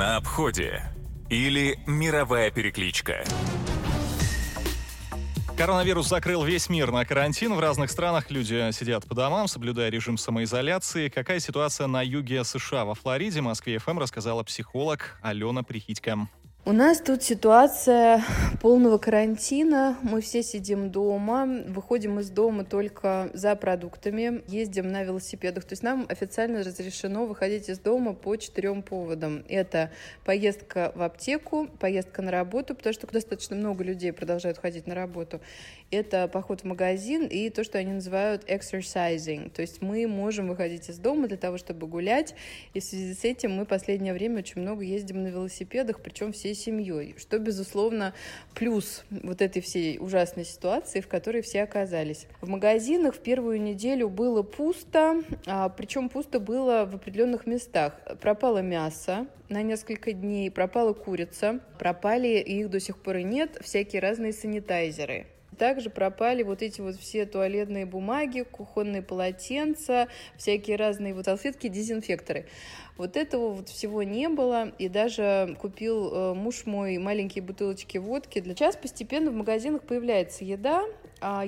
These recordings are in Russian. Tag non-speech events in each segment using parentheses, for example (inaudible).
На обходе. Или мировая перекличка. Коронавирус закрыл весь мир на карантин. В разных странах люди сидят по домам, соблюдая режим самоизоляции. Какая ситуация на юге США? Во Флориде, Москве ФМ рассказала психолог Алена Прихитько. У нас тут ситуация полного карантина. Мы все сидим дома, выходим из дома только за продуктами, ездим на велосипедах. То есть нам официально разрешено выходить из дома по четырем поводам. Это поездка в аптеку, поездка на работу, потому что достаточно много людей продолжают ходить на работу. Это поход в магазин и то, что они называют exercising. То есть мы можем выходить из дома для того, чтобы гулять. И в связи с этим мы последнее время очень много ездим на велосипедах, причем все всей семьей, что, безусловно, плюс вот этой всей ужасной ситуации, в которой все оказались. В магазинах в первую неделю было пусто, а, причем пусто было в определенных местах. Пропало мясо на несколько дней, пропала курица, пропали, и их до сих пор и нет, всякие разные санитайзеры также пропали вот эти вот все туалетные бумаги, кухонные полотенца, всякие разные вот салфетки, дезинфекторы. Вот этого вот всего не было, и даже купил э, муж мой маленькие бутылочки водки. Сейчас постепенно в магазинах появляется еда,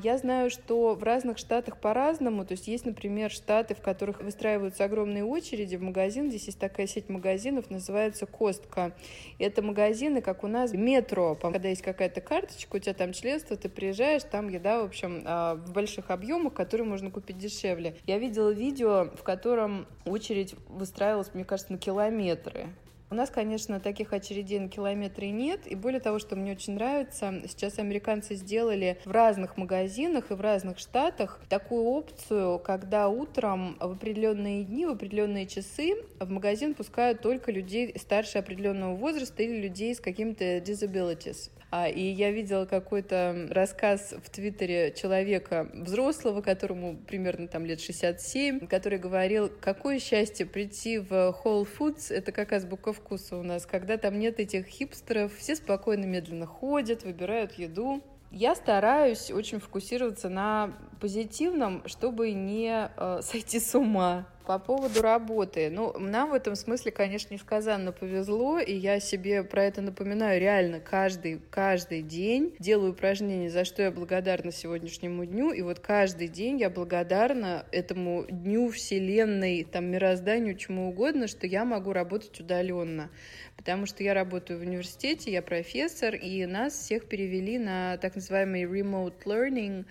я знаю, что в разных штатах по-разному. То есть есть, например, штаты, в которых выстраиваются огромные очереди в магазин. Здесь есть такая сеть магазинов, называется Костка. Это магазины, как у нас, метро. Когда есть какая-то карточка, у тебя там членство, ты приезжаешь, там еда, в общем, а, в больших объемах, которые можно купить дешевле. Я видела видео, в котором очередь выстраивалась, мне кажется, на километры. У нас, конечно, таких очередей на километры нет. И более того, что мне очень нравится, сейчас американцы сделали в разных магазинах и в разных штатах такую опцию, когда утром в определенные дни, в определенные часы в магазин пускают только людей старше определенного возраста или людей с какими-то disabilities. А, и я видела какой-то рассказ в Твиттере человека взрослого, которому примерно там лет 67, который говорил, какое счастье прийти в Whole Foods, это как азбука вкуса у нас, когда там нет этих хипстеров, все спокойно, медленно ходят, выбирают еду. Я стараюсь очень фокусироваться на позитивном, чтобы не э, (laughs) сойти с ума. По поводу работы. Ну, нам в этом смысле, конечно, несказанно повезло, и я себе про это напоминаю реально каждый, каждый день. Делаю упражнения, за что я благодарна сегодняшнему дню, и вот каждый день я благодарна этому дню вселенной, там, мирозданию, чему угодно, что я могу работать удаленно. Потому что я работаю в университете, я профессор, и нас всех перевели на так называемый remote learning,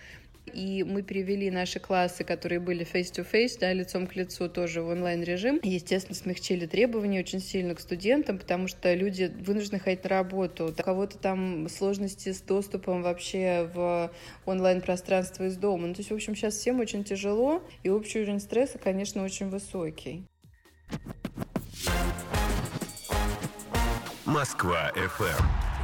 и мы перевели наши классы, которые были face-to-face, да, лицом к лицу, тоже в онлайн-режим. Естественно, смягчили требования очень сильно к студентам, потому что люди вынуждены ходить на работу. У кого-то там сложности с доступом вообще в онлайн-пространство из дома. Ну, то есть, в общем, сейчас всем очень тяжело, и общий уровень стресса, конечно, очень высокий. Москва FM.